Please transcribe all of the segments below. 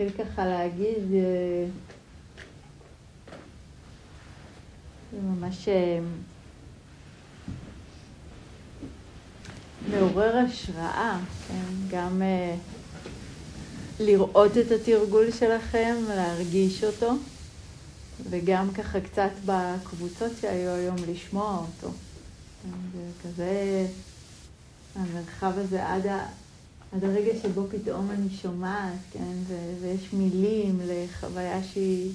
התחיל ככה להגיד, אה, זה ממש אה, מעורר השראה, כן? גם אה, לראות את התרגול שלכם, להרגיש אותו, וגם ככה קצת בקבוצות שהיו היום לשמוע אותו. זה כזה, המרחב הזה עד, ה, עד הרגע שבו פתאום אני שומעת, כן, ו, ויש מילים לחוויה שהיא,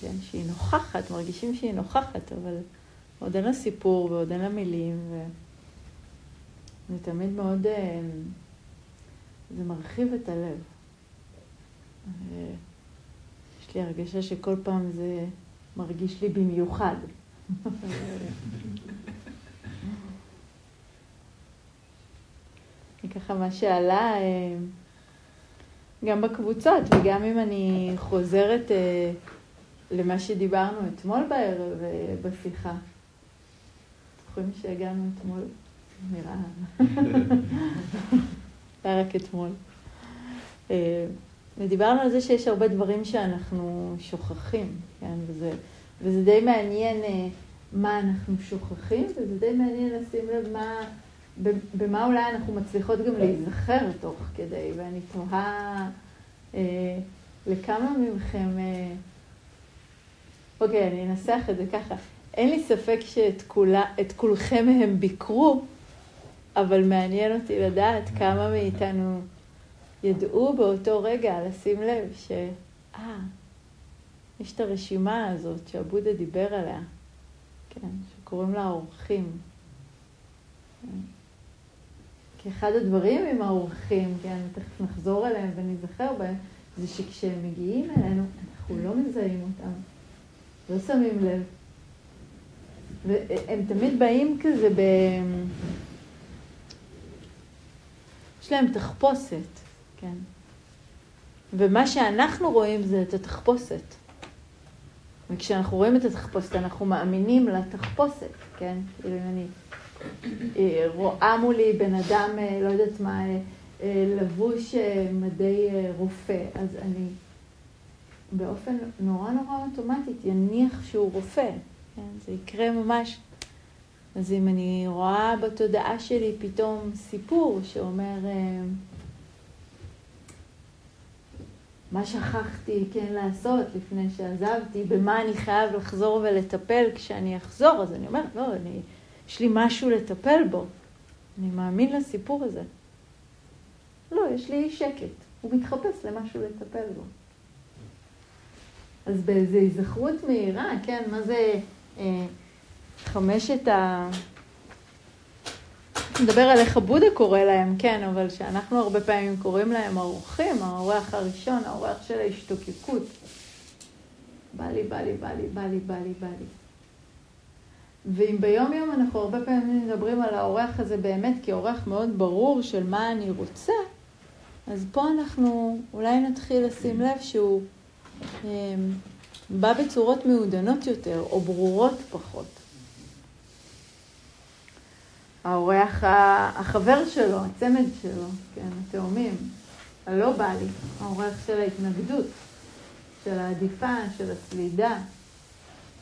כן, שהיא נוכחת, מרגישים שהיא נוכחת, אבל עוד אין לה סיפור ועוד אין לה מילים, וזה תמיד מאוד, אה, זה מרחיב את הלב. יש לי הרגשה שכל פעם זה מרגיש לי במיוחד. ככה מה שעלה אה, גם בקבוצות וגם אם אני חוזרת אה, למה שדיברנו אתמול בערב אה, בשיחה. זוכרים שהגענו אתמול? נראה. היה רק אתמול. ודיברנו על זה שיש הרבה דברים שאנחנו שוכחים, כן? וזה, וזה די מעניין מה אנחנו שוכחים, וזה די מעניין לשים לב מה, במה אולי אנחנו מצליחות גם להיזכר תוך כדי, ואני תוהה אה, לכמה מכם, אה, אוקיי, אני אנסח את זה ככה, אין לי ספק שאת כולה, כולכם הם ביקרו, אבל מעניין אותי לדעת כמה מאיתנו ידעו באותו רגע לשים לב ש... אה, יש את הרשימה הזאת שעבודה דיבר עליה, כן, שקוראים לה אורחים. כי אחד הדברים עם האורחים, כן, תכף נחזור אליהם ונזכר בהם, זה שכשהם מגיעים אלינו, אנחנו לא מזהים אותם, לא שמים לב. והם תמיד באים כזה ב... יש להם תחפושת, כן. ומה שאנחנו רואים זה את התחפושת. וכשאנחנו רואים את התחפושת, אנחנו מאמינים לתחפושת, כן? כאילו אם אני רואה מולי בן אדם, אה, לא יודעת מה, אה, לבוש מדי רופא, אז אני באופן נורא נורא אוטומטית יניח שהוא רופא, כן? זה יקרה ממש. אז אם אני רואה בתודעה שלי פתאום סיפור שאומר, מה שכחתי כן לעשות לפני שעזבתי, במה אני חייב לחזור ולטפל כשאני אחזור, אז אני אומרת, לא, אני... יש לי משהו לטפל בו. אני מאמין לסיפור הזה. לא, יש לי שקט. הוא מתחפש למשהו לטפל בו. אז באיזו היזכרות מהירה, כן, מה זה אה, חמשת ה... נדבר על איך הבודה קורא להם, כן, אבל שאנחנו הרבה פעמים קוראים להם האורחים, האורח הראשון, האורח של ההשתוקקות. בא לי, בא לי, בא לי, בא לי, בא לי, בא לי. ואם ביום יום אנחנו הרבה פעמים מדברים על האורח הזה באמת כאורח מאוד ברור של מה אני רוצה, אז פה אנחנו אולי נתחיל לשים לב שהוא אה, בא בצורות מעודנות יותר או ברורות פחות. האורח, החבר שלו, הצמד שלו, כן, התאומים, הלא בא לי, האורח של ההתנגדות, של העדיפה, של הסלידה,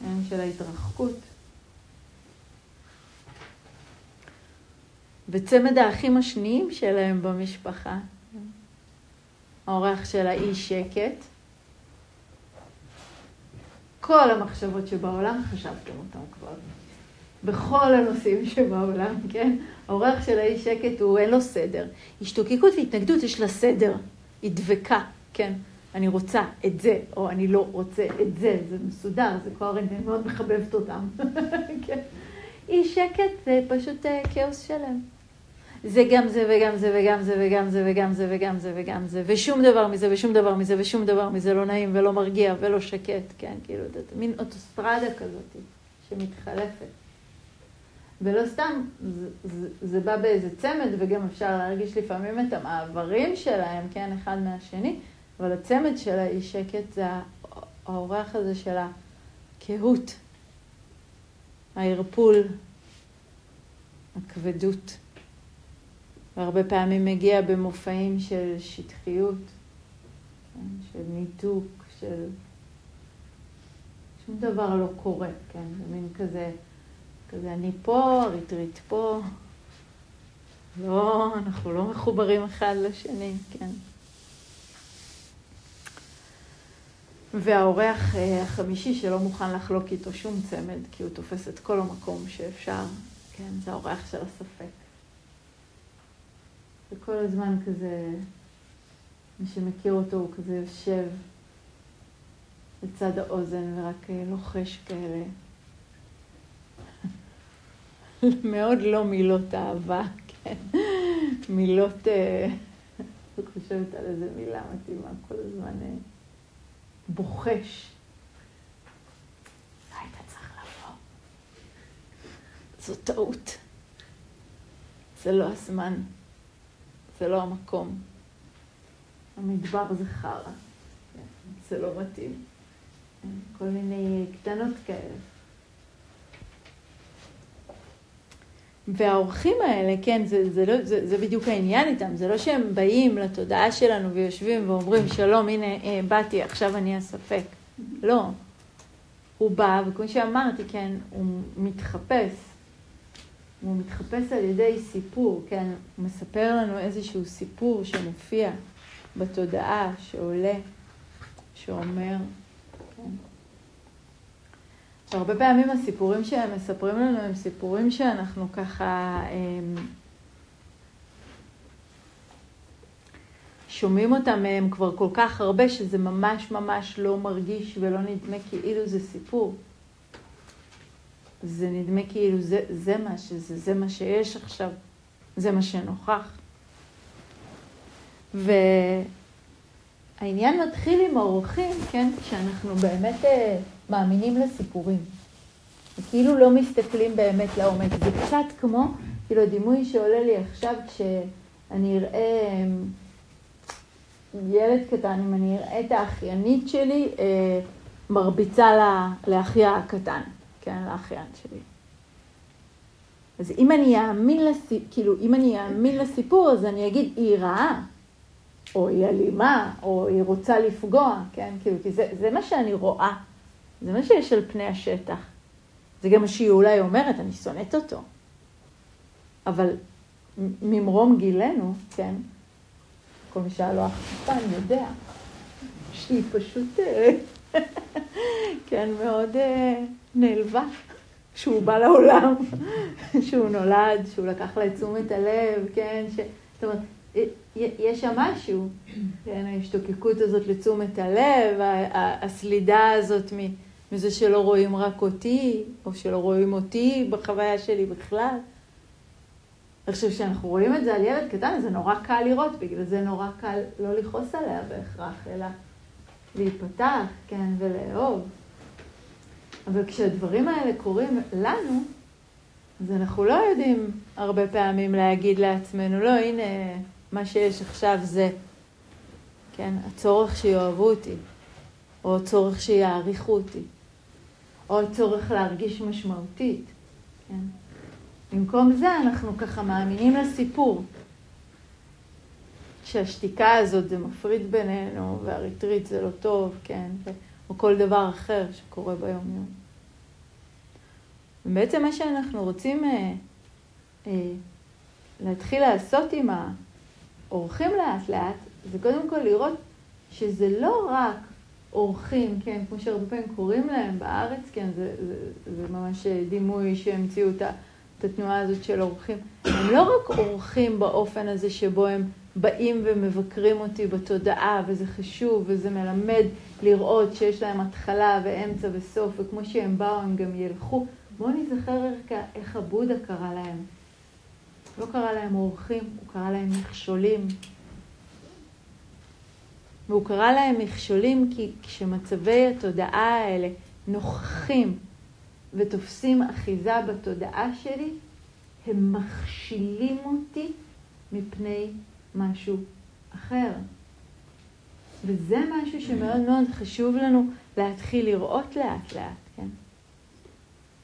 כן, של ההתרחקות. וצמד האחים השניים שלהם במשפחה, האורח של האי שקט, כל המחשבות שבעולם חשבתם אותם כבר. בכל הנושאים שבעולם, כן? האורח של האי שקט הוא, אין לו סדר. השתוקקות והתנגדות יש לה סדר, היא דבקה, כן? אני רוצה את זה, או אני לא רוצה את זה, זה מסודר, זה כבר, אני מאוד מחבבת אותם, כן? אי שקט זה פשוט אה, כאוס שלם. זה גם זה וגם זה וגם זה וגם זה וגם זה וגם זה וגם זה, ושום דבר מזה ושום דבר מזה ושום דבר מזה לא נעים ולא מרגיע ולא שקט, כן, כאילו, זאת מין אוטוסטרדה כזאת שמתחלפת. ולא סתם, זה, זה, זה בא באיזה צמד, וגם אפשר להרגיש לפעמים את המעברים שלהם, כן, אחד מהשני, אבל הצמד של האי שקט זה האורח הזה של הקהות, הערפול, הכבדות. והרבה פעמים מגיע במופעים של שטחיות, של ניתוק, של... שום דבר לא קורה, כן? זה מין כזה, כזה אני פה, הריטריט פה. לא, אנחנו לא מחוברים אחד לשני, כן. והאורח אה, החמישי שלא מוכן לחלוק איתו שום צמד, כי הוא תופס את כל המקום שאפשר, כן, זה האורח של הספק. וכל הזמן כזה, מי שמכיר אותו הוא כזה יושב לצד האוזן ורק אה, לוחש כאלה. מאוד לא מילות אהבה, כן. מילות, אה, אני חושבת על איזה מילה מתאימה כל הזמן. בוחש. לא היית צריך לבוא. זו טעות. זה לא הזמן. זה לא המקום. המדבר זה חרא. זה לא מתאים. כל מיני קטנות כאלה. והאורחים האלה, כן, זה, זה, לא, זה, זה בדיוק העניין איתם, זה לא שהם באים לתודעה שלנו ויושבים ואומרים, שלום, הנה, אה, באתי, עכשיו אני הספק. לא. הוא בא, וכמו שאמרתי, כן, הוא מתחפש. הוא מתחפש על ידי סיפור, כן, הוא מספר לנו איזשהו סיפור שמופיע בתודעה, שעולה, שאומר, כן. שהרבה פעמים הסיפורים שהם מספרים לנו הם סיפורים שאנחנו ככה הם, שומעים אותם מהם כבר כל כך הרבה, שזה ממש ממש לא מרגיש ולא נדמה כאילו זה סיפור. זה נדמה כאילו זה, זה מה שזה, זה מה שיש עכשיו, זה מה שנוכח. והעניין מתחיל עם האורחים, כן, שאנחנו באמת... אה, מאמינים לסיפורים. וכאילו לא מסתכלים באמת לעומק. זה קצת כמו, כאילו הדימוי שעולה לי עכשיו כשאני אראה אמ, ילד קטן, אם אני אראה את האחיינית שלי אה, מרביצה לאחיה הקטן, כן, לאחיין שלי. אז אם אני אאמין לסיפור, כאילו, אם אני אאמין לסיפור, אז אני אגיד, היא רעה, או היא אלימה, או היא רוצה לפגוע, כן? כאילו, כי זה, זה מה שאני רואה. זה מה שיש על פני השטח. זה גם מה שהיא אולי אומרת, אני שונאת אותו. אבל ממרום גילנו, כן, כל מי שהיה לו אכיפה, יודע שהיא פשוט, אה, כן, מאוד אה, נעלבה שהוא בא לעולם, שהוא נולד, שהוא לקח לה את תשומת הלב, כן, ש... זאת אומרת, יש שם משהו, כן, ההשתוקקות הזאת לתשומת הלב, הסלידה הזאת. מזה שלא רואים רק אותי, או שלא רואים אותי בחוויה שלי בכלל. עכשיו, כשאנחנו רואים את זה על ילד קטן, זה נורא קל לראות, בגלל זה נורא קל לא לכעוס עליה בהכרח, אלא להיפתח, כן, ולאהוב. אבל כשהדברים האלה קורים לנו, אז אנחנו לא יודעים הרבה פעמים להגיד לעצמנו, לא, הנה, מה שיש עכשיו זה, כן, הצורך שיאהבו אותי, או הצורך שיעריכו אותי. או צורך להרגיש משמעותית. כן? במקום זה אנחנו ככה מאמינים לסיפור. שהשתיקה הזאת זה מפריד בינינו, והריטריט זה לא טוב, כן? או כל דבר אחר שקורה ביום-יום. ובעצם מה שאנחנו רוצים אה, אה, להתחיל לעשות עם האורחים לאט לאט, זה קודם כל לראות שזה לא רק אורחים, כן, כמו שהרבה פעמים קוראים להם בארץ, כן, זה, זה, זה ממש דימוי שהמציאו את, את התנועה הזאת של אורחים. הם לא רק אורחים באופן הזה שבו הם באים ומבקרים אותי בתודעה, וזה חשוב, וזה מלמד לראות שיש להם התחלה ואמצע וסוף, וכמו שהם באו הם גם ילכו. בואו נזכר איך הבודה קרא להם. לא קרא להם אורחים, הוא קרא להם מכשולים. והוא קרא להם מכשולים כי כשמצבי התודעה האלה נוכחים ותופסים אחיזה בתודעה שלי, הם מכשילים אותי מפני משהו אחר. וזה משהו שמאוד מאוד חשוב לנו להתחיל לראות לאט לאט, כן?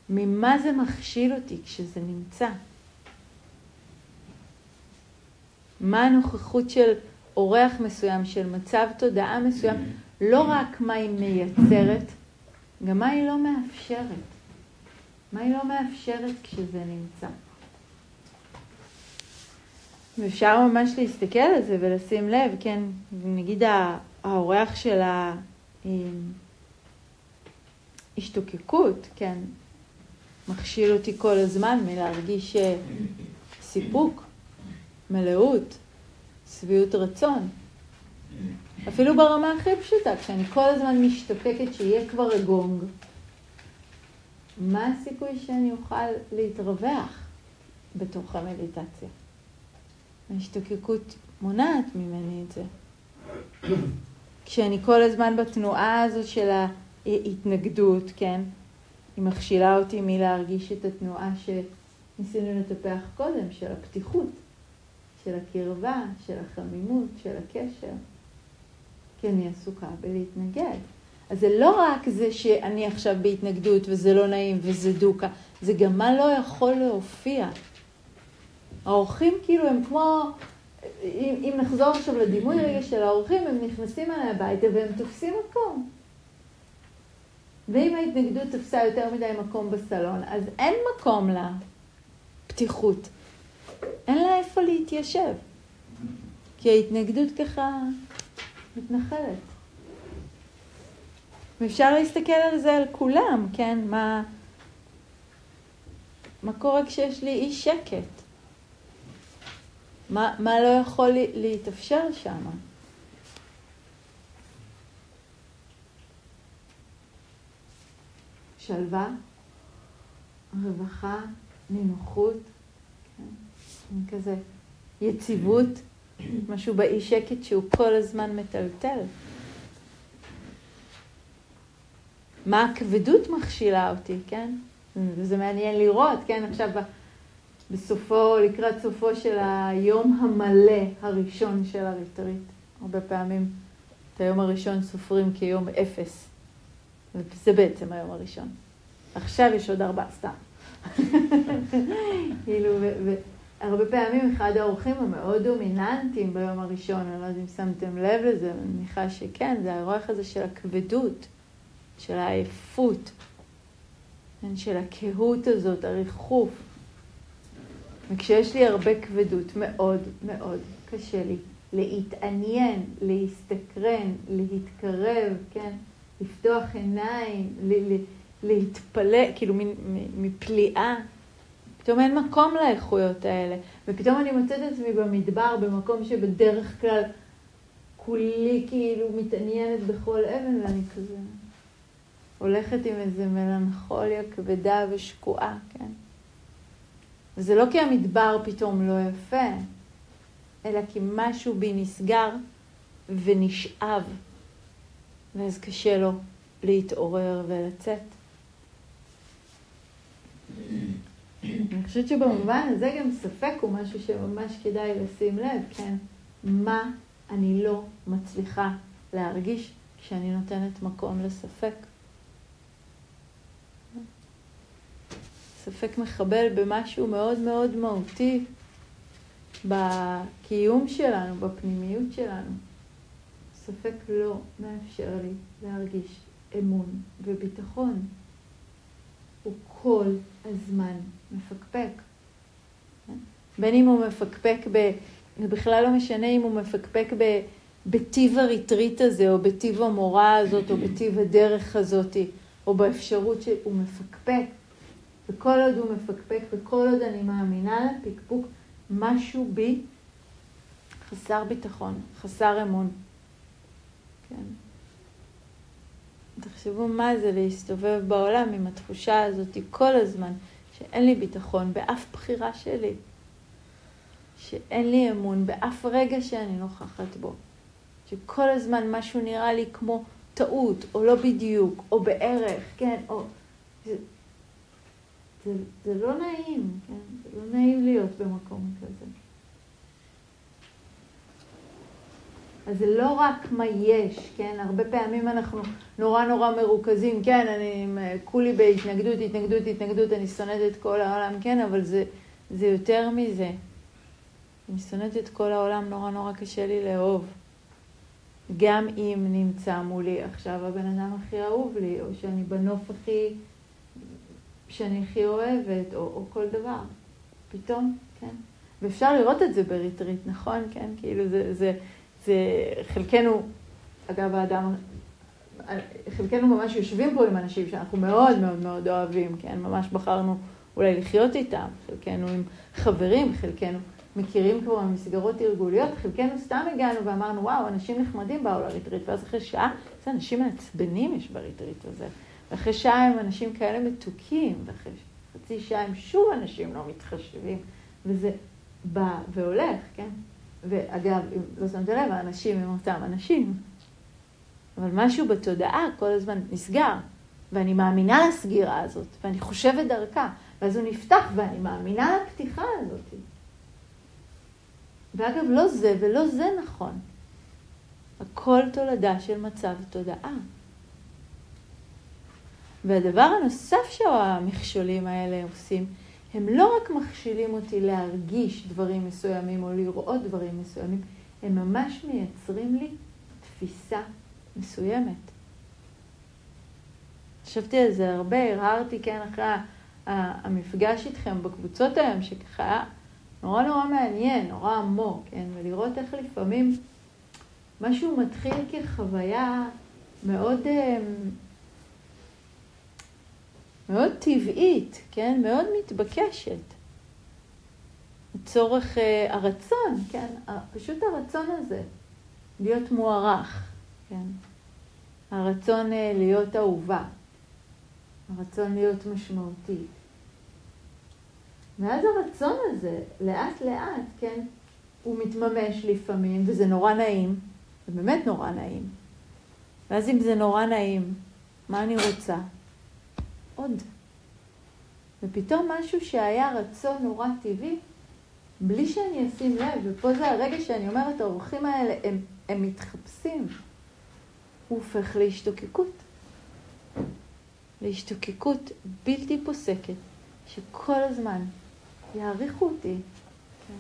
ממה זה מכשיל אותי כשזה נמצא? מה הנוכחות של אורח מסוים, של מצב תודעה מסוים, לא רק מה היא מייצרת, גם מה היא לא מאפשרת. מה היא לא מאפשרת כשזה נמצא. ואפשר ממש להסתכל על זה ולשים לב, כן, נגיד האורח של ההשתוקקות, כן, מכשיל אותי כל הזמן מלהרגיש אה, סיפוק, מלאות, שביעות רצון. אפילו ברמה הכי פשוטה, כשאני כל הזמן משתוקקת שיהיה כבר הגונג, מה הסיכוי שאני אוכל להתרווח בתוך המדיטציה? ההשתוקקות מונעת ממני את זה. כשאני כל הזמן בתנועה הזו של ההתנגדות, כן? היא מכשילה אותי מלהרגיש את התנועה שניסינו לטפח קודם, של הפתיחות, של הקרבה, של החמימות, של הקשר. כי אני עסוקה בלהתנגד. אז זה לא רק זה שאני עכשיו בהתנגדות וזה לא נעים וזה דוקה, זה גם מה לא יכול להופיע. האורחים כאילו הם כמו, אם, אם נחזור עכשיו לדימוי רגע של האורחים, הם נכנסים אליי הביתה והם תופסים מקום. ואם ההתנגדות תפסה יותר מדי מקום בסלון, אז אין מקום לפתיחות. אין לה איפה להתיישב. כי ההתנגדות ככה מתנחלת. ואפשר להסתכל על זה על כולם, כן? מה, מה קורה כשיש לי אי שקט? מה, מה לא יכול להתאפשר שם? שלווה, רווחה, נינוחות, כן? כזה יציבות, משהו באי שקט שהוא כל הזמן מטלטל. מה הכבדות מכשילה אותי, כן? וזה מעניין לראות, כן? עכשיו בסופו, לקראת סופו של היום המלא הראשון של הריטריט. הרבה פעמים את היום הראשון סופרים כיום אפס. וזה בעצם היום הראשון. עכשיו יש עוד ארבעה, סתם. כאילו, והרבה פעמים אחד האורחים המאוד דומיננטיים ביום הראשון, אני לא יודעת אם שמתם לב לזה, אני מניחה שכן, זה האורח הזה של הכבדות, של העייפות, של הקהות הזאת, הריחוף. וכשיש לי הרבה כבדות, מאוד מאוד קשה לי להתעניין, להסתקרן, להתקרב, כן? לפתוח עיניים, להתפלא, כאילו מפליאה. פתאום אין מקום לאיכויות האלה. ופתאום אני מוצאת את עצמי במדבר, במקום שבדרך כלל כולי כאילו מתעניינת בכל אבן, ואני כזה הולכת עם איזה מלנכוליה כבדה ושקועה, כן? וזה לא כי המדבר פתאום לא יפה, אלא כי משהו בי נסגר ונשאב, ואז קשה לו להתעורר ולצאת. אני חושבת שבמובן הזה גם ספק הוא משהו שממש כדאי לשים לב, כן? מה אני לא מצליחה להרגיש כשאני נותנת מקום לספק. ספק מחבל במשהו מאוד מאוד מהותי בקיום שלנו, בפנימיות שלנו. ספק לא מאפשר לי להרגיש אמון וביטחון. הוא כל הזמן מפקפק. בין אם הוא מפקפק ב... זה בכלל לא משנה אם הוא מפקפק ב... בטיב הריטריט הזה, או בטיב המורה הזאת, או בטיב הדרך הזאת, או באפשרות שהוא מפקפק. וכל עוד הוא מפקפק, וכל עוד אני מאמינה לפקפוק, משהו בי חסר ביטחון, חסר אמון. כן. תחשבו מה זה להסתובב בעולם עם התחושה הזאת כל הזמן, שאין לי ביטחון באף בחירה שלי, שאין לי אמון באף רגע שאני נוכחת בו, שכל הזמן משהו נראה לי כמו טעות, או לא בדיוק, או בערך, כן, או... זה, זה לא נעים, כן? זה לא נעים להיות במקום כזה. אז זה לא רק מה יש, כן? הרבה פעמים אנחנו נורא נורא מרוכזים, כן, אני כולי בהתנגדות, התנגדות, התנגדות, אני שונאת את כל העולם, כן, אבל זה, זה יותר מזה. אני שונאת את כל העולם, נורא נורא קשה לי לאהוב. גם אם נמצא מולי עכשיו הבן אדם הכי אהוב לי, או שאני בנוף הכי, שאני הכי אוהבת, או, או כל דבר. פתאום, כן. ואפשר לראות את זה בריטריט, נכון? כן, כאילו זה, זה, זה חלקנו, אגב, האדם, חלקנו ממש יושבים פה עם אנשים שאנחנו מאוד מאוד מאוד אוהבים, כן? ממש בחרנו אולי לחיות איתם, חלקנו עם חברים, חלקנו מכירים כבר ממסגרות ארגוניות, חלקנו סתם הגענו ואמרנו, וואו, אנשים נחמדים באו לריטריט, ואז אחרי שעה, איזה אנשים מעצבנים יש בריטריט הזה. ואחרי שעה הם אנשים כאלה מתוקים, ואחרי חצי שעה הם שוב אנשים לא מתחשבים, וזה בא והולך, כן? ואגב, אם לא שמת לב, האנשים הם אותם אנשים. אבל משהו בתודעה כל הזמן נסגר, ואני מאמינה לסגירה הזאת, ואני חושבת דרכה, ואז הוא נפתח, ואני מאמינה לפתיחה הזאת. ואגב, לא זה ולא זה נכון. הכל תולדה של מצב תודעה. והדבר הנוסף שהמכשולים האלה עושים, הם לא רק מכשילים אותי להרגיש דברים מסוימים או לראות דברים מסוימים, הם ממש מייצרים לי תפיסה מסוימת. חשבתי על זה הרבה, הרהרתי כן אחרי המפגש איתכם בקבוצות היום, שככה היה נורא נורא מעניין, נורא עמוק, כן? ולראות איך לפעמים משהו מתחיל כחוויה מאוד, אה, מאוד טבעית, כן? מאוד מתבקשת. צורך אה, הרצון, כן? פשוט הרצון הזה, להיות מוערך, כן? הרצון אה, להיות אהובה, הרצון להיות משמעותית. ואז הרצון הזה, לאט לאט, כן, הוא מתממש לפעמים, וזה נורא נעים, זה באמת נורא נעים. ואז אם זה נורא נעים, מה אני רוצה? עוד. ופתאום משהו שהיה רצון נורא טבעי, בלי שאני אשים לב, ופה זה הרגע שאני אומרת, האורחים האלה, הם, הם מתחפשים. הוא הופך להשתוקקות. להשתוקקות בלתי פוסקת, שכל הזמן יעריכו אותי, כן.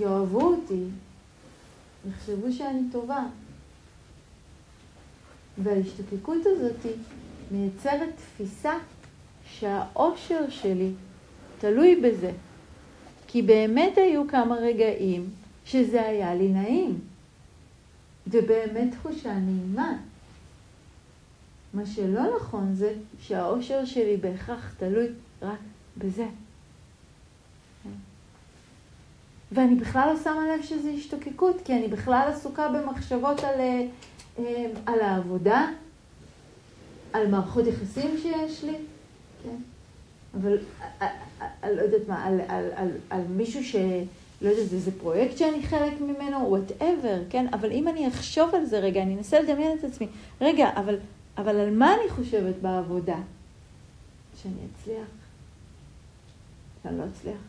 יאהבו אותי, יחשבו שאני טובה. וההשתוקקות הזאת מייצרת תפיסה שהאושר שלי תלוי בזה. כי באמת היו כמה רגעים שזה היה לי נעים. ובאמת תחושה נעימה. מה שלא נכון זה שהאושר שלי בהכרח תלוי רק בזה. ואני בכלל לא שמה לב שזה השתוקקות, כי אני בכלל עסוקה במחשבות על, אה, על העבודה, על מערכות יחסים שיש לי, כן? אבל על, לא יודעת מה, על, על, על, על מישהו ש... לא יודעת, איזה פרויקט שאני חלק ממנו, whatever, כן? אבל אם אני אחשוב על זה רגע, אני אנסה לדמיין את עצמי. רגע, אבל, אבל על מה אני חושבת בעבודה? שאני אצליח. שאני לא אצליח.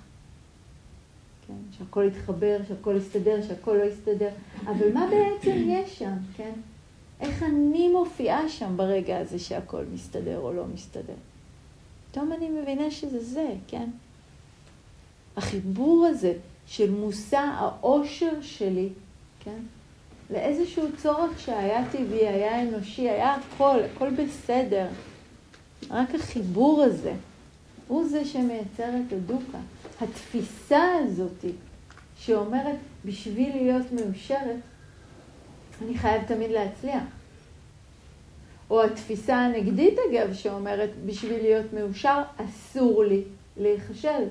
כן? שהכל יתחבר, שהכל יסתדר, שהכל לא יסתדר. אבל מה בעצם יש שם, כן? איך אני מופיעה שם ברגע הזה שהכל מסתדר או לא מסתדר? פתאום אני מבינה שזה זה, כן? החיבור הזה של מושא העושר שלי, כן? לאיזשהו צורך שהיה טבעי, היה אנושי, היה הכל, הכל בסדר. רק החיבור הזה. הוא זה שמייצר את הדוקה. התפיסה הזאת שאומרת, בשביל להיות מאושרת, אני חייב תמיד להצליח. או התפיסה הנגדית, אגב, שאומרת, בשביל להיות מאושר, אסור לי להיכשל.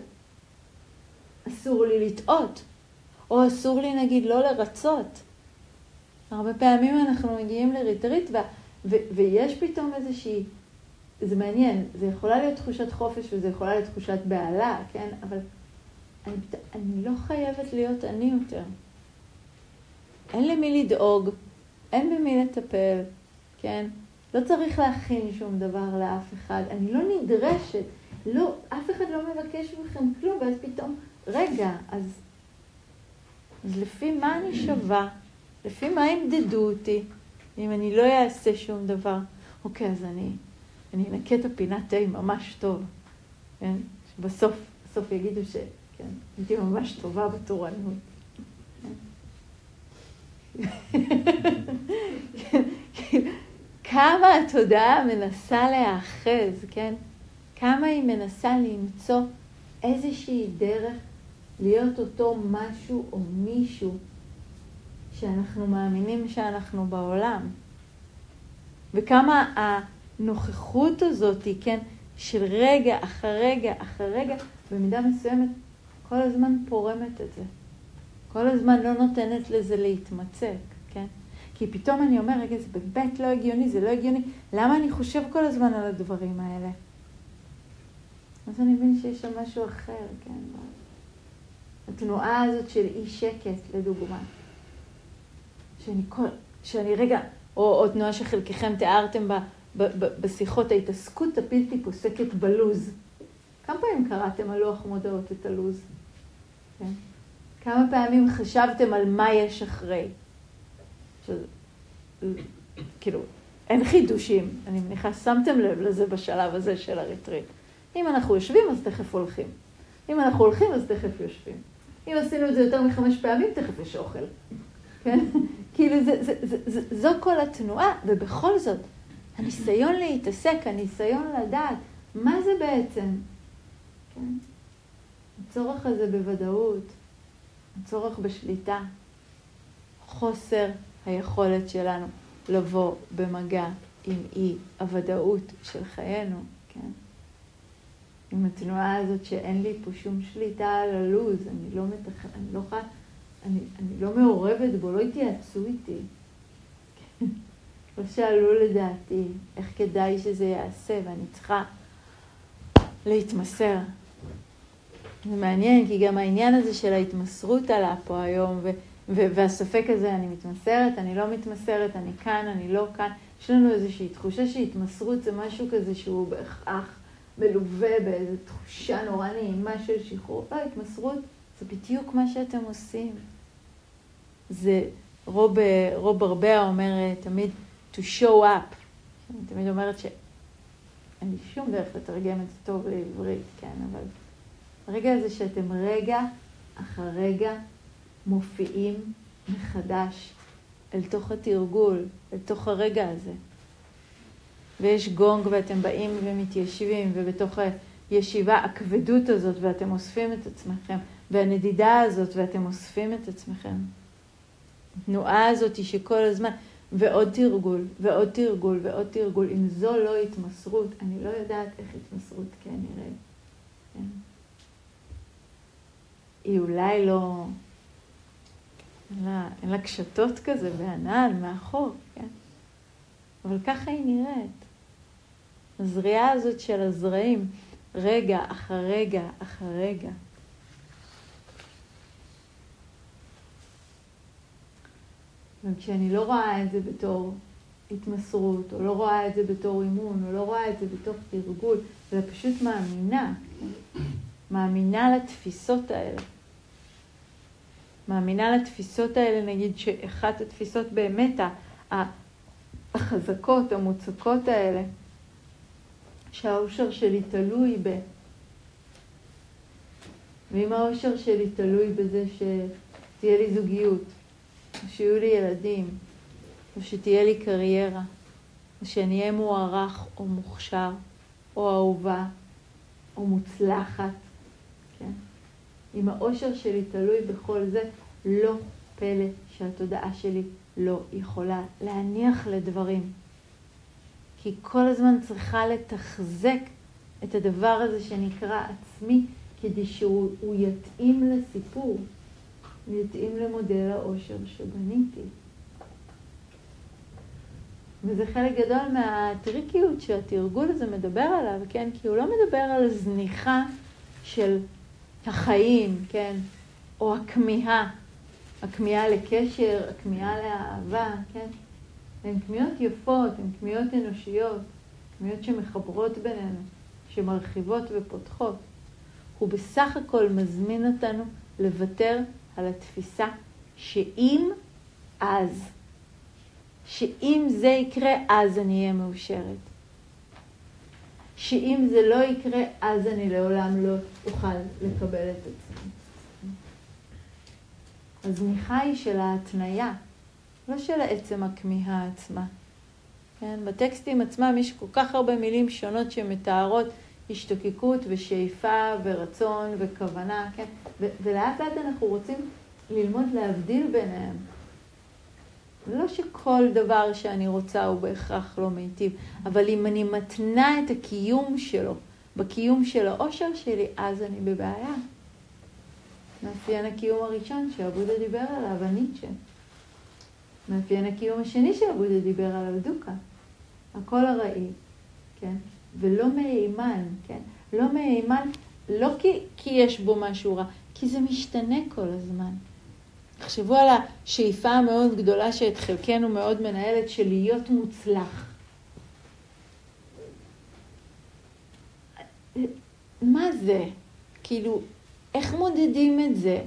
אסור לי לטעות. או אסור לי, נגיד, לא לרצות. הרבה פעמים אנחנו מגיעים לריטריט, ו- ו- ויש פתאום איזושהי זה מעניין, זה יכולה להיות תחושת חופש וזה יכולה להיות תחושת בהלה, כן? אבל אני, אני לא חייבת להיות אני יותר. אין למי לדאוג, אין במי לטפל, כן? לא צריך להכין שום דבר לאף אחד, אני לא נדרשת, לא, אף אחד לא מבקש מכם כלום, ואז פתאום, רגע, אז, אז לפי מה אני שווה? לפי מה ימדדו אותי אם אני לא אעשה שום דבר? אוקיי, אז אני אני אנקה את הפינת תה ממש טוב, כן? שבסוף, בסוף יגידו ש... כן? הייתי ממש טובה בתורנות. כמה התודעה מנסה להיאחז, כן? כמה היא מנסה למצוא איזושהי דרך להיות אותו משהו או מישהו שאנחנו מאמינים שאנחנו בעולם. וכמה הנוכחות הזאת, כן, של רגע אחר רגע אחר רגע, במידה מסוימת כל הזמן פורמת את זה. כל הזמן לא נותנת לזה להתמצק, כן? כי פתאום אני אומר, רגע, זה באמת לא הגיוני, זה לא הגיוני. למה אני חושב כל הזמן על הדברים האלה? אז אני מבין שיש שם משהו אחר, כן? התנועה הזאת של אי שקט, לדוגמה. שאני כל, שאני רגע, או, או תנועה שחלקכם תיארתם בה, ב, ב, בשיחות, ההתעסקות הבלתי פוסקת בלוז. כמה פעמים קראתם על לוח מודעות את הלוז? כן? כמה פעמים חשבתם על מה יש אחרי? שזה, כאילו, אין חידושים, אני מניחה, שמתם לב לזה בשלב הזה של הריטריט. אם אנחנו יושבים, אז תכף הולכים. אם אנחנו הולכים, אז תכף יושבים. אם עשינו את זה יותר מחמש פעמים, תכף יש אוכל. כן? כאילו, זה, זה, זה, זה, זו כל התנועה, ובכל זאת, הניסיון להתעסק, הניסיון לדעת, מה זה בעצם? כן? הצורך הזה בוודאות, הצורך בשליטה, חוסר היכולת שלנו לבוא במגע עם אי הוודאות של חיינו, כן? עם התנועה הזאת שאין לי פה שום שליטה על הלו"ז, אני לא מתח... אני לא יכולה, אני, אני לא מעורבת בו, לא התייעצו איתי. לא שאלו לדעתי איך כדאי שזה ייעשה, ואני צריכה להתמסר. זה מעניין, כי גם העניין הזה של ההתמסרות עלה פה היום, ו- ו- והספק הזה, אני מתמסרת, אני לא מתמסרת, אני כאן, אני לא כאן. יש לנו איזושהי תחושה שהתמסרות זה משהו כזה שהוא בהכרח מלווה באיזו תחושה נורא נעימה של שחרור. לא, התמסרות זה בדיוק מה שאתם עושים. זה, רוב, רוב ארבע אומר תמיד to show up. אני תמיד אומרת שאין לי שום דרך לתרגם את זה טוב לעברית, כן, אבל הרגע הזה שאתם רגע אחר רגע מופיעים מחדש אל תוך התרגול, אל תוך הרגע הזה. ויש גונג ואתם באים ומתיישבים, ובתוך הישיבה הכבדות הזאת, ואתם אוספים את עצמכם, והנדידה הזאת, ואתם אוספים את עצמכם. התנועה הזאת היא שכל הזמן, ועוד תרגול, ועוד תרגול, ועוד תרגול. אם זו לא התמסרות, אני לא יודעת איך התמסרות כן נראית. כן. היא אולי לא... אין לה, אין לה קשתות כזה בענן, מאחור, כן? אבל ככה היא נראית. הזריעה הזאת של הזרעים, רגע אחר רגע אחר רגע. וכשאני לא רואה את זה בתור התמסרות, או לא רואה את זה בתור אימון, או לא רואה את זה בתור תרגול, אלא פשוט מאמינה? מאמינה לתפיסות האלה. מאמינה לתפיסות האלה, נגיד שאחת התפיסות באמת החזקות, המוצקות האלה, שהאושר שלי תלוי ב... ואם האושר שלי תלוי בזה שתהיה לי זוגיות, או שיהיו לי ילדים, או שתהיה לי קריירה, או שאני אהיה מוערך או מוכשר, או אהובה, או מוצלחת? אם האושר שלי תלוי בכל זה, לא פלא שהתודעה שלי לא יכולה להניח לדברים. כי כל הזמן צריכה לתחזק את הדבר הזה שנקרא עצמי, כדי שהוא יתאים לסיפור, יתאים למודל העושר שבניתי. וזה חלק גדול מהטריקיות שהתרגול הזה מדבר עליו, כן? כי הוא לא מדבר על זניחה של החיים, כן? או הכמיהה, הכמיהה לקשר, הכמיהה לאהבה, כן? הן כמיהות יפות, הן כמיהות אנושיות, כמיהות שמחברות בינינו, שמרחיבות ופותחות. הוא בסך הכל מזמין אותנו לוותר על התפיסה שאם אז, שאם זה יקרה, אז אני אהיה מאושרת. שאם זה לא יקרה, אז אני לעולם לא אוכל לקבל את עצמי. הזניחה היא של ההתניה, לא של עצם הכמיהה עצמה. כן? בטקסטים עצמם יש כל כך הרבה מילים שונות שמתארות השתוקקות ושאיפה ורצון וכוונה, כן? ולאט לאט אנחנו רוצים ללמוד להבדיל ביניהם. לא שכל דבר שאני רוצה הוא בהכרח לא מיטיב, אבל אם אני מתנה את הקיום שלו בקיום של האושר שלי, אז אני בבעיה. מאפיין הקיום הראשון שעבודה דיבר עליו, הניטשה. מאפיין הקיום השני שעבודה דיבר עליו, דוקה. הכל ארעי, כן? ולא מהימן, כן? לא מהימן, לא כי, כי יש בו משהו רע, כי זה משתנה כל הזמן. תחשבו על השאיפה המאוד גדולה שאת חלקנו מאוד מנהלת של להיות מוצלח. מה זה? כאילו, איך מודדים את זה?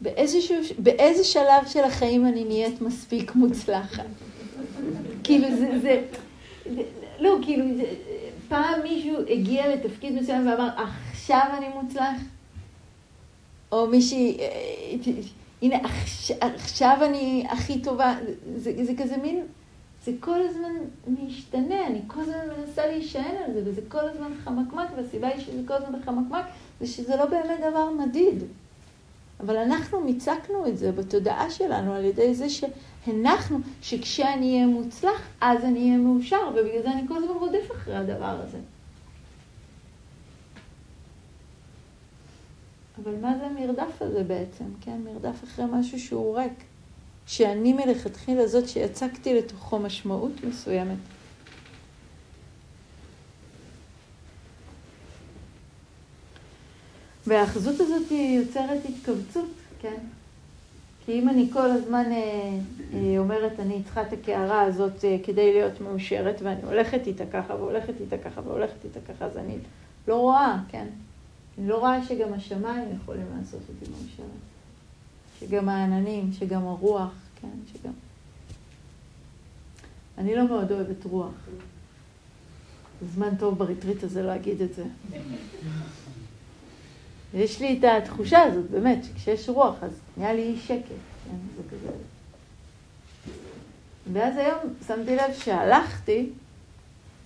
באיזשהו, באיזה שלב של החיים אני נהיית מספיק מוצלחת? כאילו, זה, זה, זה לא, כאילו, זה, פעם מישהו הגיע לתפקיד מסוים ואמר, עכשיו אני מוצלח? או מישהי, אה, הנה, עכשיו אני הכי טובה, זה, זה כזה מין, זה כל הזמן משתנה, אני כל הזמן מנסה להישען על זה, וזה כל הזמן חמקמק, והסיבה היא שזה כל הזמן בחמקמק, זה שזה לא באמת דבר מדיד. אבל אנחנו מיצקנו את זה בתודעה שלנו על ידי זה שהנחנו שכשאני אהיה מוצלח, אז אני אהיה מאושר, ובגלל זה אני כל הזמן רודף אחרי הדבר הזה. אבל מה זה המרדף הזה בעצם, כן? מרדף אחרי משהו שהוא ריק. שאני מלכתחילה זאת שיצקתי לתוכו משמעות מסוימת. והאחזות הזאת יוצרת התכווצות, כן? כי אם אני כל הזמן אה, אה, אומרת, אני צריכה את הקערה הזאת אה, כדי להיות מאושרת, ואני הולכת איתה ככה, והולכת איתה ככה, והולכת איתה ככה, אז אני לא רואה, כן? אני לא רואה שגם השמיים יכולים לעשות אותי מאושרת. שגם העננים, שגם הרוח, כן, שגם... אני לא מאוד אוהבת רוח. זמן טוב בריטריט הזה להגיד את זה. יש לי את התחושה הזאת, באמת, שכשיש רוח, אז נהיה לי שקט, כן, זה כזה. ואז היום שמתי לב שהלכתי,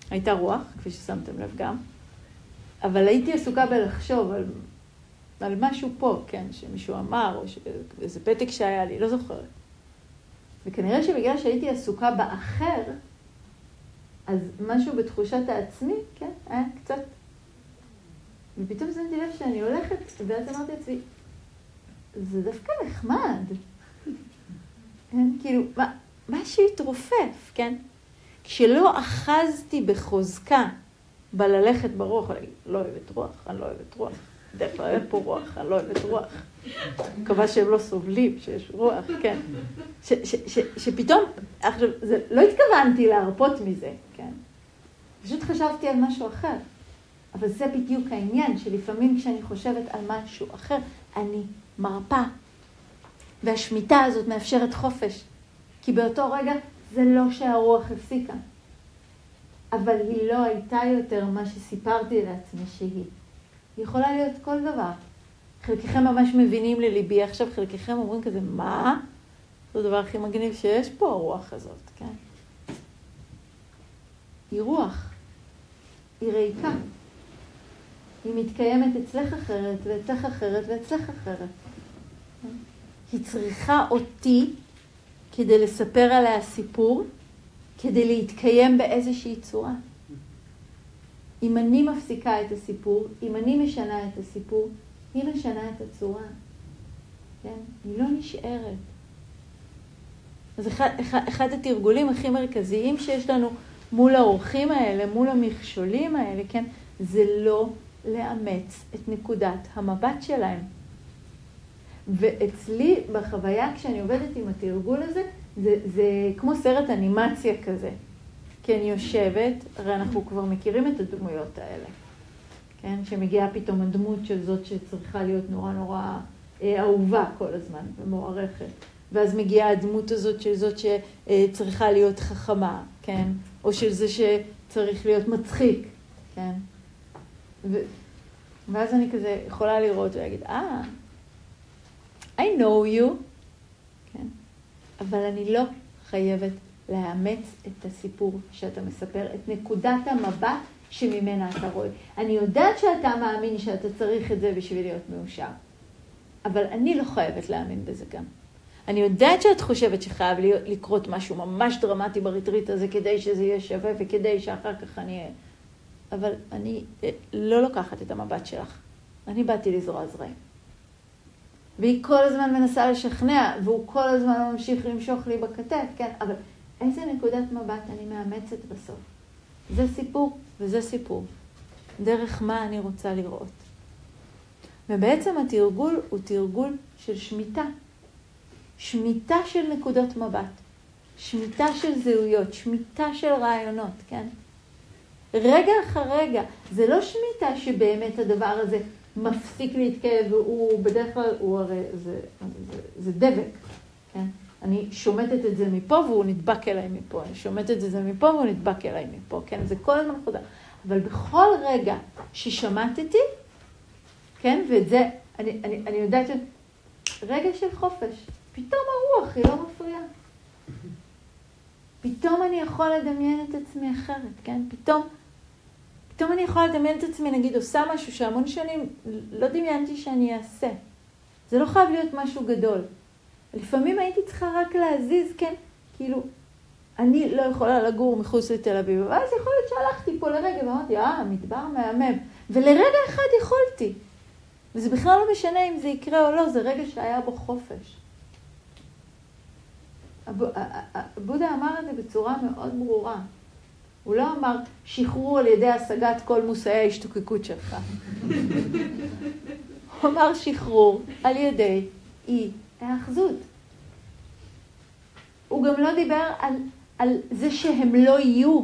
הייתה רוח, כפי ששמתם לב גם, אבל הייתי עסוקה בלחשוב על, על משהו פה, כן, שמישהו אמר, או ש... איזה פתק שהיה לי, לא זוכרת. וכנראה שבגלל שהייתי עסוקה באחר, אז משהו בתחושת העצמי, כן, היה קצת... ופתאום שמתי לב שאני הולכת, ואז אמרתי לעצמי, זה דווקא נחמד. כן, כאילו, מה, משהו התרופף, כן? כשלא אחזתי בחוזקה בללכת ברוח, לא אוהבת רוח, אני לא אוהבת רוח. בדרך כלל אין פה רוח, אני לא אוהבת רוח. מקווה שהם לא סובלים שיש רוח, כן. שפתאום, עכשיו, לא התכוונתי להרפות מזה, כן. פשוט חשבתי על משהו אחר. אבל זה בדיוק העניין, שלפעמים כשאני חושבת על משהו אחר, אני מרפה. והשמיטה הזאת מאפשרת חופש. כי באותו רגע זה לא שהרוח הפסיקה. אבל היא לא הייתה יותר מה שסיפרתי לעצמי שהיא. היא יכולה להיות כל דבר. חלקכם ממש מבינים לליבי עכשיו, חלקכם אומרים כזה, מה? זה הדבר הכי מגניב שיש פה, הרוח הזאת, כן? היא רוח. היא ריקה. היא מתקיימת אצלך אחרת, ואצלך אחרת, ואצלך אחרת. היא צריכה אותי כדי לספר עליה סיפור, כדי להתקיים באיזושהי צורה. אם אני מפסיקה את הסיפור, אם אני משנה את הסיפור, היא משנה את הצורה. כן? היא לא נשארת. אז אחד, אחד, אחד התרגולים הכי מרכזיים שיש לנו מול האורחים האלה, מול המכשולים האלה, כן? זה לא לאמץ את נקודת המבט שלהם. ואצלי, בחוויה, כשאני עובדת עם התרגול הזה, זה, זה כמו סרט אנימציה כזה. כי אני יושבת, הרי אנחנו כבר מכירים את הדמויות האלה, כן? שמגיעה פתאום הדמות של זאת שצריכה להיות נורא נורא אה, אהובה כל הזמן ומוערכת. ואז מגיעה הדמות הזאת של זאת שצריכה להיות חכמה, כן? או של זה שצריך להיות מצחיק, כן? ו... ואז אני כזה יכולה לראות ולהגיד, אה, I know you? אבל אני לא חייבת לאמץ את הסיפור שאתה מספר, את נקודת המבט שממנה אתה רואה. אני יודעת שאתה מאמין שאתה צריך את זה בשביל להיות מאושר, אבל אני לא חייבת להאמין בזה גם. אני יודעת שאת חושבת שחייב לקרות משהו ממש דרמטי בריטריט הזה כדי שזה יהיה שווה וכדי שאחר כך אני אהיה... אבל אני אה, לא לוקחת את המבט שלך. אני באתי לזרוע זרעים. והיא כל הזמן מנסה לשכנע, והוא כל הזמן ממשיך למשוך לי בכתף, כן? אבל איזה נקודת מבט אני מאמצת בסוף? זה סיפור וזה סיפור. דרך מה אני רוצה לראות. ובעצם התרגול הוא תרגול של שמיטה. שמיטה של נקודות מבט. שמיטה של זהויות, שמיטה של רעיונות, כן? רגע אחר רגע. זה לא שמיטה שבאמת הדבר הזה מפסיק להתקיים, והוא בדרך כלל, הוא הרי, זה, זה, זה דבק, כן? אני שומטת את זה מפה והוא נדבק אליי מפה, אני שומטת את זה מפה והוא נדבק אליי מפה, כן? זה כל הזמן חוזר. אבל בכל רגע ששמטתי, כן? ואת זה, אני, אני, אני יודעת ש... רגע של חופש, פתאום הרוח היא לא מפריעה. פתאום אני יכול לדמיין את עצמי אחרת, כן? פתאום, פתאום אני יכולה לדמיין את עצמי, נגיד, עושה משהו שהמון שנים לא דמיינתי שאני אעשה. זה לא חייב להיות משהו גדול. לפעמים הייתי צריכה רק להזיז, כן, כאילו, אני לא יכולה לגור מחוץ לתל אביב, ואז יכול להיות שהלכתי פה לרגע ואמרתי, אה, מדבר מהמם. ולרגע אחד יכולתי. וזה בכלל לא משנה אם זה יקרה או לא, זה רגע שהיה בו חופש. בודה אמר את זה בצורה מאוד ברורה. הוא לא אמר שחרור על ידי השגת כל מושאי ההשתוקקות שלך. הוא אמר שחרור על ידי אי ההאחזות. הוא גם לא דיבר על, על זה שהם לא יהיו.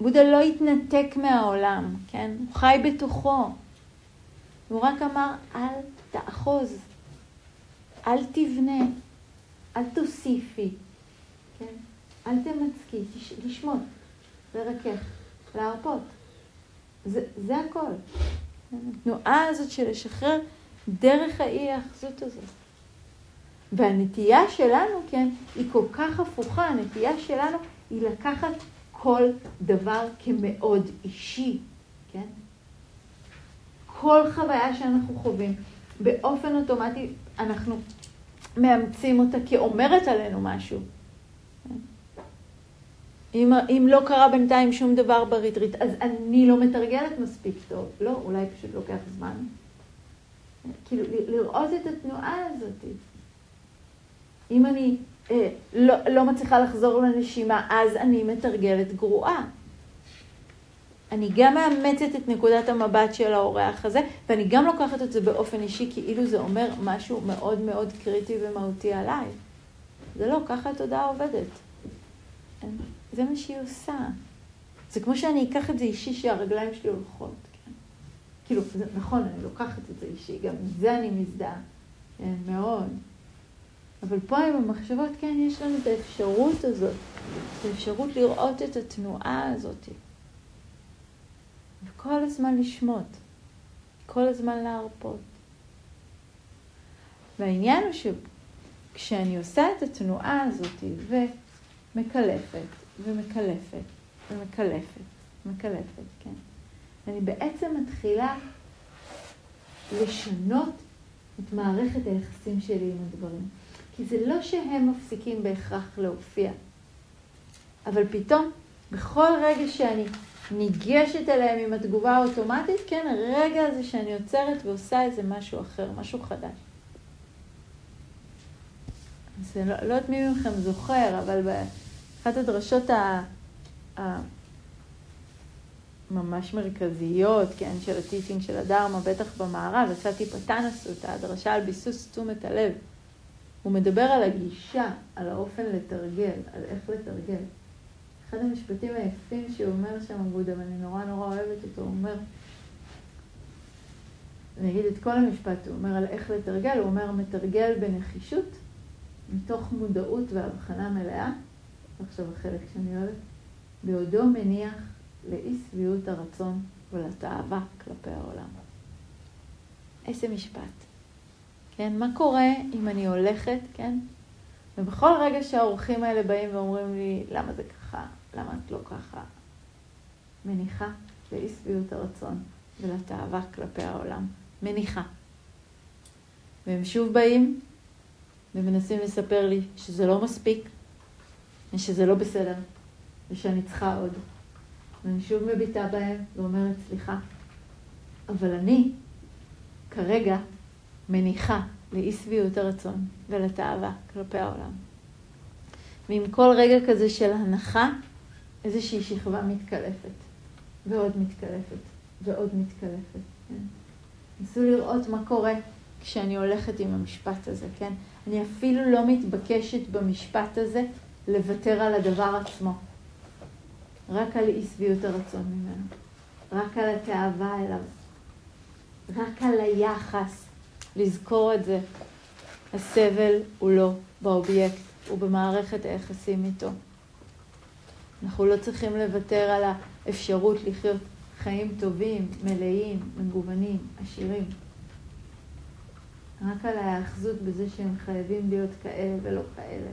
בודה לא התנתק מהעולם, כן? הוא חי בתוכו. הוא רק אמר, אל תאחוז, אל תבנה, אל תוסיפי? אל תמצקי, לשמוט, לרכך, להרפות. זה, זה הכל. התנועה הזאת של לשחרר דרך האי האחזות הזאת. והנטייה שלנו, כן, היא כל כך הפוכה, הנטייה שלנו היא לקחת כל דבר כמאוד אישי, כן? כל חוויה שאנחנו חווים, באופן אוטומטי אנחנו מאמצים אותה כאומרת עלינו משהו. אם, אם לא קרה בינתיים שום דבר בריטריט, אז אני לא מתרגלת מספיק טוב. לא, אולי פשוט לוקח זמן. כאילו, לראות את התנועה הזאת. אם אני אה, לא, לא מצליחה לחזור לנשימה, אז אני מתרגלת גרועה. אני גם מאמצת את נקודת המבט של האורח הזה, ואני גם לוקחת את זה באופן אישי, כאילו זה אומר משהו מאוד מאוד קריטי ומהותי עליי. זה לא, ככה התודעה עובדת. זה מה שהיא עושה. זה כמו שאני אקח את זה אישי שהרגליים שלי הולכות. כאילו, זה נכון, אני לוקחת את זה אישי, גם עם זה אני מזדהה, כן, מאוד. אבל פה עם המחשבות, כן, יש לנו את האפשרות הזאת, את האפשרות לראות את התנועה הזאת. וכל הזמן לשמוט, כל הזמן להרפות. והעניין הוא שכשאני עושה את התנועה הזאת ומקלפת ומקלפת ומקלפת, מקלפת, כן? אני בעצם מתחילה לשנות את מערכת היחסים שלי עם הדברים. כי זה לא שהם מפסיקים בהכרח להופיע, אבל פתאום, בכל רגע שאני ניגשת אליהם עם התגובה האוטומטית, כן, הרגע הזה שאני עוצרת ועושה איזה משהו אחר, משהו חדש. זה לא, לא יודעת מי מכם זוכר, אבל באחת הדרשות ה... ה ממש מרכזיות, כן, של הטיצ'ינג של הדרמה, בטח במערב, עשיתי פתנסות, הדרשה על ביסוס תשומת הלב. הוא מדבר על הגישה, על האופן לתרגל, על איך לתרגל. אחד המשפטים היפים שהוא אומר שם בודה, ואני נורא נורא אוהבת אותו, הוא אומר, אני אגיד את כל המשפט, הוא אומר על איך לתרגל, הוא אומר, מתרגל בנחישות, מתוך מודעות והבחנה מלאה, עכשיו החלק שאני אוהבת, בעודו מניח לאי שביעות הרצון ולתאווה כלפי העולם. איזה משפט. כן, מה קורה אם אני הולכת, כן? ובכל רגע שהאורחים האלה באים ואומרים לי, למה זה ככה? למה את לא ככה? מניחה לאי שביעות הרצון ולתאווה כלפי העולם. מניחה. והם שוב באים ומנסים לספר לי שזה לא מספיק, ושזה לא בסדר, ושאני צריכה עוד. ואני שוב מביטה בהם ואומרת, סליחה, אבל אני כרגע מניחה לאי שביעות הרצון ולתאווה כלפי העולם. ועם כל רגע כזה של הנחה, איזושהי שכבה מתקלפת, ועוד מתקלפת, ועוד מתקלפת. כן? ניסו לראות מה קורה כשאני הולכת עם המשפט הזה, כן? אני אפילו לא מתבקשת במשפט הזה לוותר על הדבר עצמו. רק על אי שביעות הרצון ממנו. רק על התאווה אליו. רק על היחס. לזכור את זה. הסבל הוא לא באובייקט, הוא במערכת היחסים איתו. אנחנו לא צריכים לוותר על האפשרות לחיות חיים טובים, מלאים, מגוונים, עשירים. רק על ההאחזות בזה שהם חייבים להיות כאלה ולא כאלה.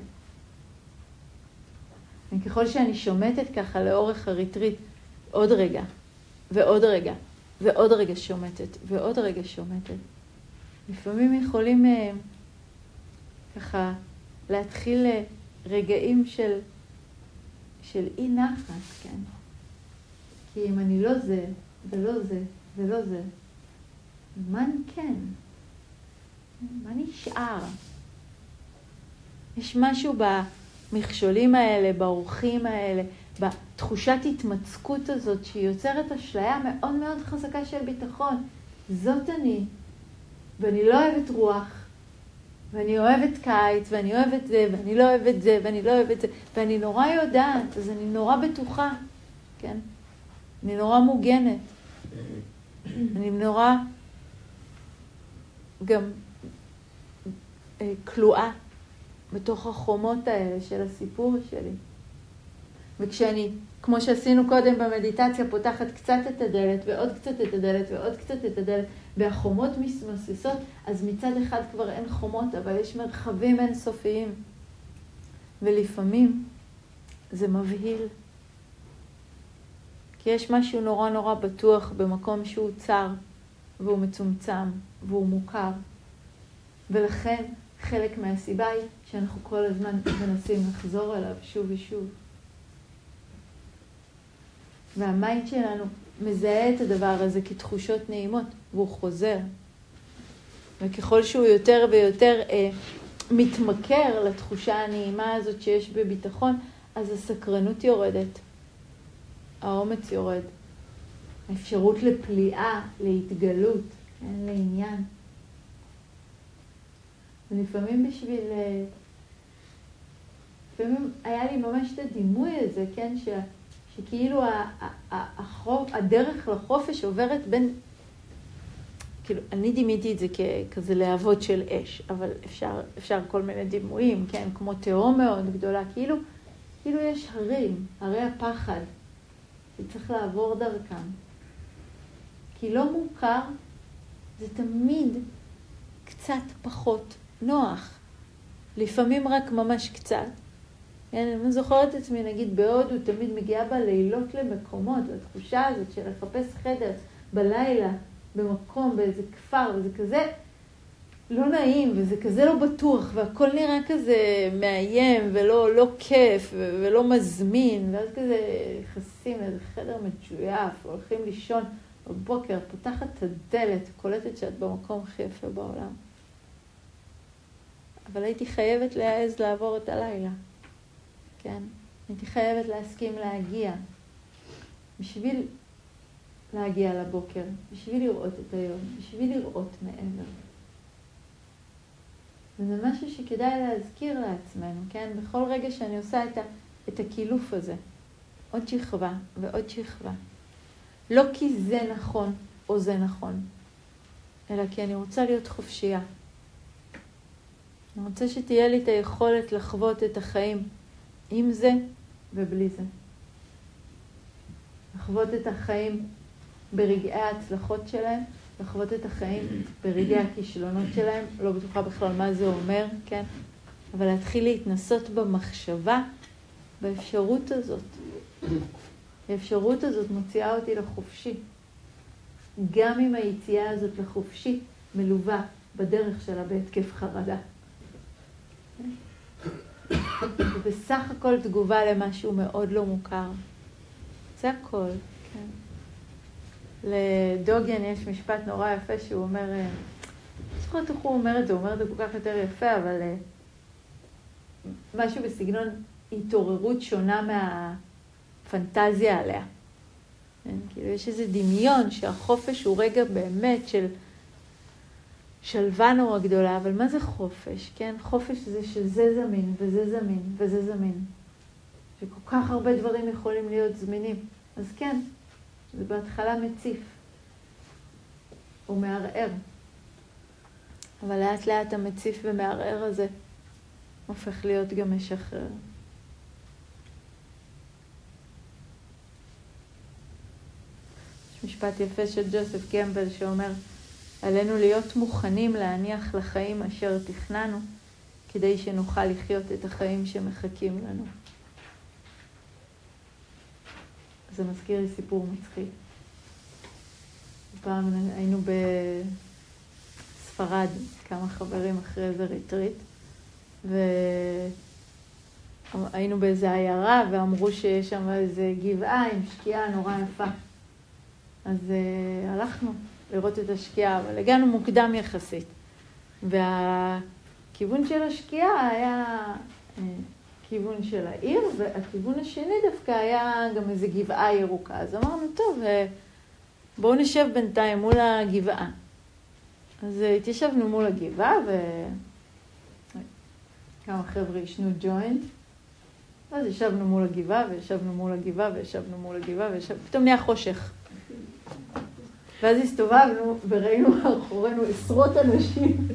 וככל שאני שומטת ככה לאורך הריטריט, עוד רגע, ועוד רגע, ועוד רגע שומטת, ועוד רגע שומטת. לפעמים יכולים אה, ככה להתחיל אה, רגעים של, של אי נחת, כן? כי אם אני לא זה, ולא זה, ולא זה, מה אני כן? מה נשאר? יש משהו במכשולים האלה, באורחים האלה, בתחושת התמצקות הזאת, שהיא יוצרת אשליה מאוד מאוד חזקה של ביטחון. זאת אני, ואני לא אוהבת רוח, ואני אוהבת קיץ, ואני אוהבת זה, ואני לא אוהבת זה, ואני לא אוהבת זה, ואני נורא יודעת, אז אני נורא בטוחה, כן? אני נורא מוגנת. אני נורא גם אה, כלואה בתוך החומות האלה של הסיפור שלי. וכשאני, כמו שעשינו קודם במדיטציה, פותחת קצת את הדלת ועוד קצת את הדלת ועוד קצת את הדלת, והחומות מתמססות, אז מצד אחד כבר אין חומות, אבל יש מרחבים אינסופיים. ולפעמים זה מבהיל. כי יש משהו נורא נורא בטוח במקום שהוא צר, והוא מצומצם, והוא מוכר. ולכן חלק מהסיבה היא שאנחנו כל הזמן מנסים לחזור אליו שוב ושוב. והמיינד שלנו מזהה את הדבר הזה כתחושות נעימות, והוא חוזר. וככל שהוא יותר ויותר אה, מתמכר לתחושה הנעימה הזאת שיש בביטחון, אז הסקרנות יורדת, האומץ יורד, האפשרות לפליאה, להתגלות, אין לעניין. ולפעמים בשביל... אה, לפעמים היה לי ממש את הדימוי הזה, כן, ש... שכאילו החוף, הדרך לחופש עוברת בין, כאילו, אני דימיתי את זה ככזה להבות של אש, אבל אפשר, אפשר כל מיני דימויים, כן, כמו תהום מאוד גדולה, כאילו, כאילו יש הרים, הרי הפחד, שצריך לעבור דרכם. כי לא מוכר זה תמיד קצת פחות נוח. לפעמים רק ממש קצת. כן, אני זוכרת את עצמי, נגיד בהודו, תמיד מגיעה בלילות למקומות, התחושה הזאת של לחפש חדר בלילה, במקום, באיזה כפר, וזה כזה לא נעים, וזה כזה לא בטוח, והכל נראה כזה מאיים, ולא לא כיף, ולא מזמין, ואז כזה נכנסים לאיזה חדר משויף, והולכים לישון בבוקר, פותחת את הדלת, קולטת שאת במקום הכי יפה בעולם. אבל הייתי חייבת להעז לעבור את הלילה. כן? הייתי חייבת להסכים להגיע בשביל להגיע לבוקר, בשביל לראות את היום, בשביל לראות מעבר. וזה משהו שכדאי להזכיר לעצמנו, כן? בכל רגע שאני עושה את, ה, את הקילוף הזה, עוד שכבה ועוד שכבה. לא כי זה נכון או זה נכון, אלא כי אני רוצה להיות חופשייה. אני רוצה שתהיה לי את היכולת לחוות את החיים עם זה ובלי זה. לחוות את החיים ברגעי ההצלחות שלהם, לחוות את החיים ברגעי הכישלונות שלהם, לא בטוחה בכלל מה זה אומר, כן? אבל להתחיל להתנסות במחשבה, באפשרות הזאת. האפשרות הזאת מוציאה אותי לחופשי. גם אם היציאה הזאת לחופשי מלווה בדרך שלה בהתקף חרדה. בסך הכל תגובה למשהו מאוד לא מוכר. זה הכל, כן. לדוגן יש משפט נורא יפה שהוא אומר, אני זוכרת איך הוא אומר את זה, הוא אומר את זה כל כך יותר יפה, אבל אה, משהו בסגנון התעוררות שונה מהפנטזיה עליה. כן? כאילו יש איזה דמיון שהחופש הוא רגע באמת של שלווה נורא גדולה, אבל מה זה חופש? כן, חופש זה שזה זמין וזה זמין וזה זמין. שכל כך הרבה דברים יכולים להיות זמינים. אז כן, זה בהתחלה מציף. הוא מערער. אבל לאט לאט המציף ומערער הזה הופך להיות גם משחרר. יש משפט יפה של ג'וסף גמבל שאומר, עלינו להיות מוכנים להניח לחיים אשר תכננו, כדי שנוכל לחיות את החיים שמחכים לנו. זה מזכיר לי סיפור מצחיק. פעם היינו בספרד, כמה חברים אחרי איזה ריטריט, והיינו באיזה עיירה, ואמרו שיש שם איזה גבעה עם שקיעה נורא יפה. אז uh, הלכנו לראות את השקיעה, אבל הגענו מוקדם יחסית. והכיוון של השקיעה היה uh, כיוון של העיר, והכיוון השני דווקא היה גם איזה גבעה ירוקה. אז אמרנו, טוב, uh, בואו נשב בינתיים מול הגבעה. אז uh, התיישבנו מול הגבעה, וכמה חבר'ה עישנו ג'וינט. אז ישבנו מול הגבעה, וישבנו מול הגבעה, וישבנו מול הגבעה, ופתאום נהיה חושך. ואז הסתובבנו וראינו מאחורינו עשרות אנשים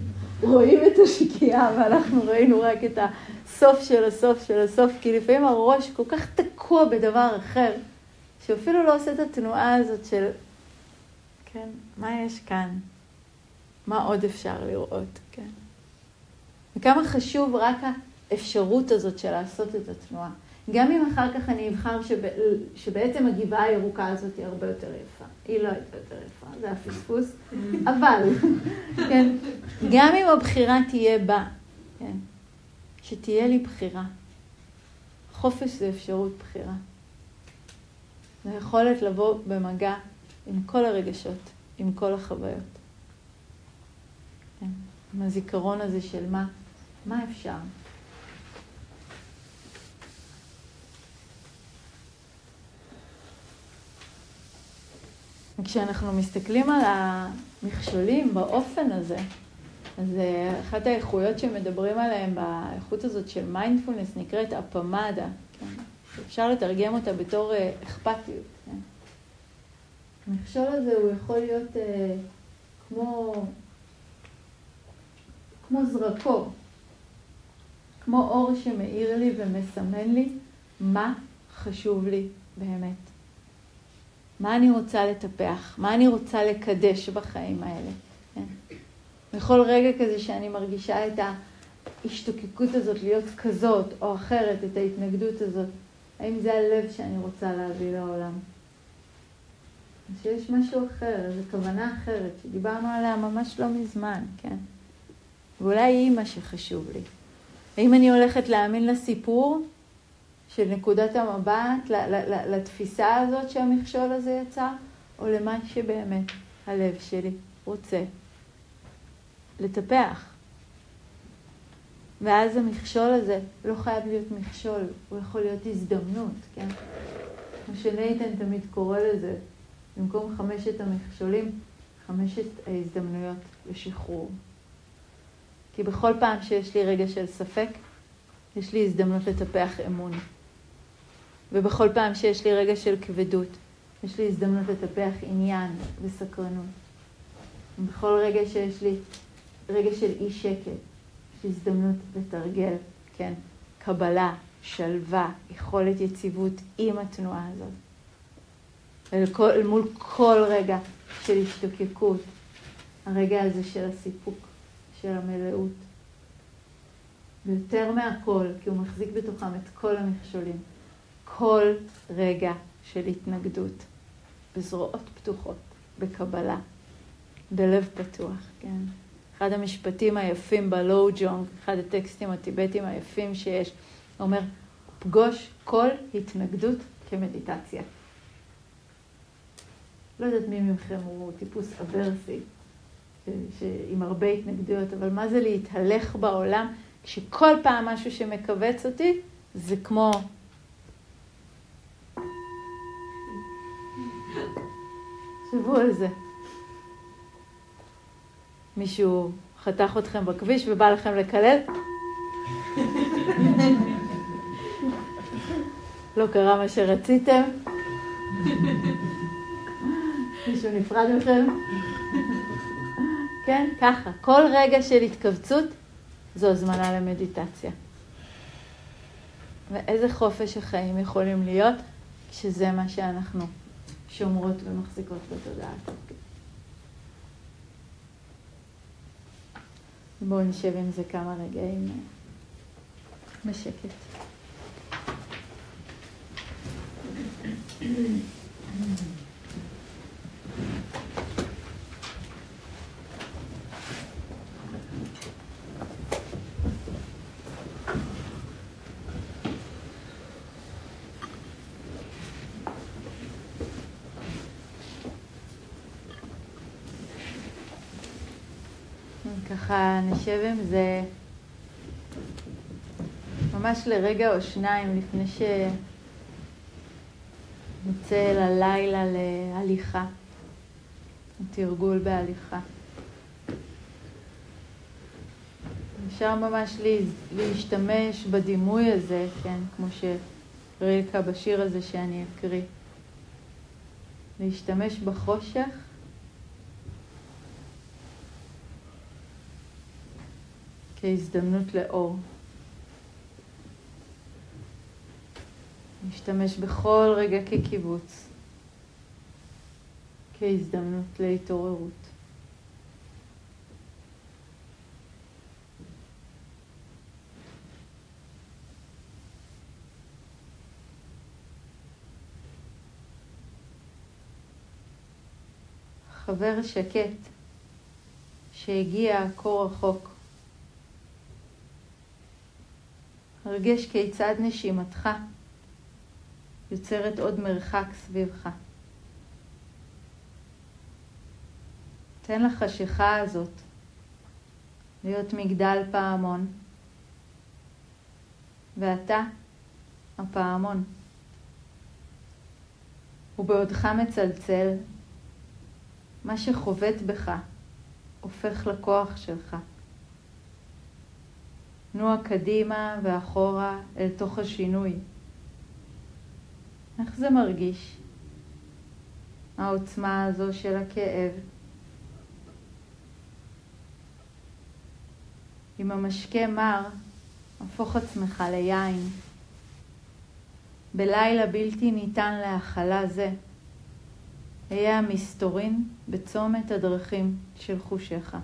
רואים את השקיעה, ואנחנו ראינו רק את הסוף של הסוף של הסוף, כי לפעמים הראש כל כך תקוע בדבר אחר, שאפילו לא עושה את התנועה הזאת של, כן, מה יש כאן? מה עוד אפשר לראות, כן? וכמה חשוב רק האפשרות הזאת של לעשות את התנועה. גם אם אחר כך אני אבחר שב, שבעצם הגבעה הירוקה הזאת היא הרבה יותר יפה. היא לא הייתה יותר יפה, זה היה פספוס, אבל, כן, גם אם הבחירה תהיה בה, כן, שתהיה לי בחירה. חופש זה אפשרות בחירה. זה יכולת לבוא במגע עם כל הרגשות, עם כל החוויות. כן, עם הזיכרון הזה של מה, מה אפשר. וכשאנחנו מסתכלים על המכשולים באופן הזה, אז אה, אחת האיכויות שמדברים עליהן באיכות הזאת של מיינדפולנס נקראת אפמדה, כן? אפשר לתרגם אותה בתור אה, אכפתיות. כן? המכשול הזה הוא יכול להיות אה, כמו, כמו זרקור, כמו אור שמאיר לי ומסמן לי מה חשוב לי באמת. מה אני רוצה לטפח, מה אני רוצה לקדש בחיים האלה. כן? בכל רגע כזה שאני מרגישה את ההשתוקקות הזאת להיות כזאת או אחרת, את ההתנגדות הזאת, האם זה הלב שאני רוצה להביא לעולם? שיש משהו אחר, איזו כוונה אחרת, שדיברנו עליה ממש לא מזמן, כן? ואולי היא מה שחשוב לי. האם אני הולכת להאמין לסיפור, של נקודת המבט לתפיסה הזאת שהמכשול הזה יצר, או למה שבאמת הלב שלי רוצה לטפח. ואז המכשול הזה לא חייב להיות מכשול, הוא יכול להיות הזדמנות, כן? כמו שנייתן תמיד קורא לזה, במקום חמשת המכשולים, חמשת ההזדמנויות לשחרור. כי בכל פעם שיש לי רגע של ספק, יש לי הזדמנות לטפח אמון. ובכל פעם שיש לי רגע של כבדות, יש לי הזדמנות לטפח עניין וסקרנות. ובכל רגע שיש לי רגע של אי שקט, יש לי הזדמנות לתרגל, כן, קבלה, שלווה, יכולת יציבות עם התנועה הזאת. אל, כל, אל מול כל רגע של השתוקקות, הרגע הזה של הסיפוק, של המלאות. ויותר מהכל, כי הוא מחזיק בתוכם את כל המכשולים, כל רגע של התנגדות, בזרועות פתוחות, בקבלה, בלב פתוח, כן? אחד המשפטים היפים בלואו ג'ונג, אחד הטקסטים הטיבטיים היפים שיש, אומר, פגוש כל התנגדות כמדיטציה. לא יודעת מי מכם הוא טיפוס אברסי, עם הרבה התנגדויות, אבל מה זה להתהלך בעולם כשכל פעם משהו שמכווץ אותי זה כמו... תחשבו על זה. מישהו חתך אתכם בכביש ובא לכם לקלל? לא קרה מה שרציתם? מישהו נפרד מכם? כן, ככה. כל רגע של התכווצות זו הזמנה למדיטציה. ואיזה חופש החיים יכולים להיות כשזה מה שאנחנו שומרות ומחזיקות בתודעה. בואו נשב עם זה כמה רגעים בשקט. ככה נשב עם זה ממש לרגע או שניים לפני שנצא ללילה להליכה, תרגול בהליכה. אפשר ממש להשתמש בדימוי הזה, כן, כמו שרילקה בשיר הזה שאני אקריא. להשתמש בחושך כהזדמנות לאור. להשתמש בכל רגע כקיבוץ, כהזדמנות להתעוררות. חבר שקט שהגיע כה רחוק הרגש כיצד נשימתך יוצרת עוד מרחק סביבך. תן לחשיכה הזאת להיות מגדל פעמון, ואתה הפעמון. ובעודך מצלצל, מה שחובט בך הופך לכוח שלך. נוע קדימה ואחורה אל תוך השינוי. איך זה מרגיש? העוצמה הזו של הכאב. עם המשקה מר, הפוך עצמך ליין. בלילה בלתי ניתן להכלה זה, אהיה המסתורין בצומת הדרכים של חושיך.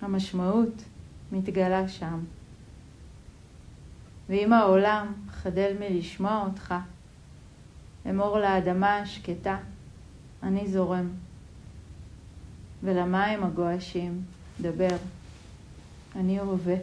המשמעות מתגלה שם. ואם העולם חדל מלשמוע אותך, אמור לאדמה השקטה, אני זורם. ולמים הגועשים, דבר, אני הווה.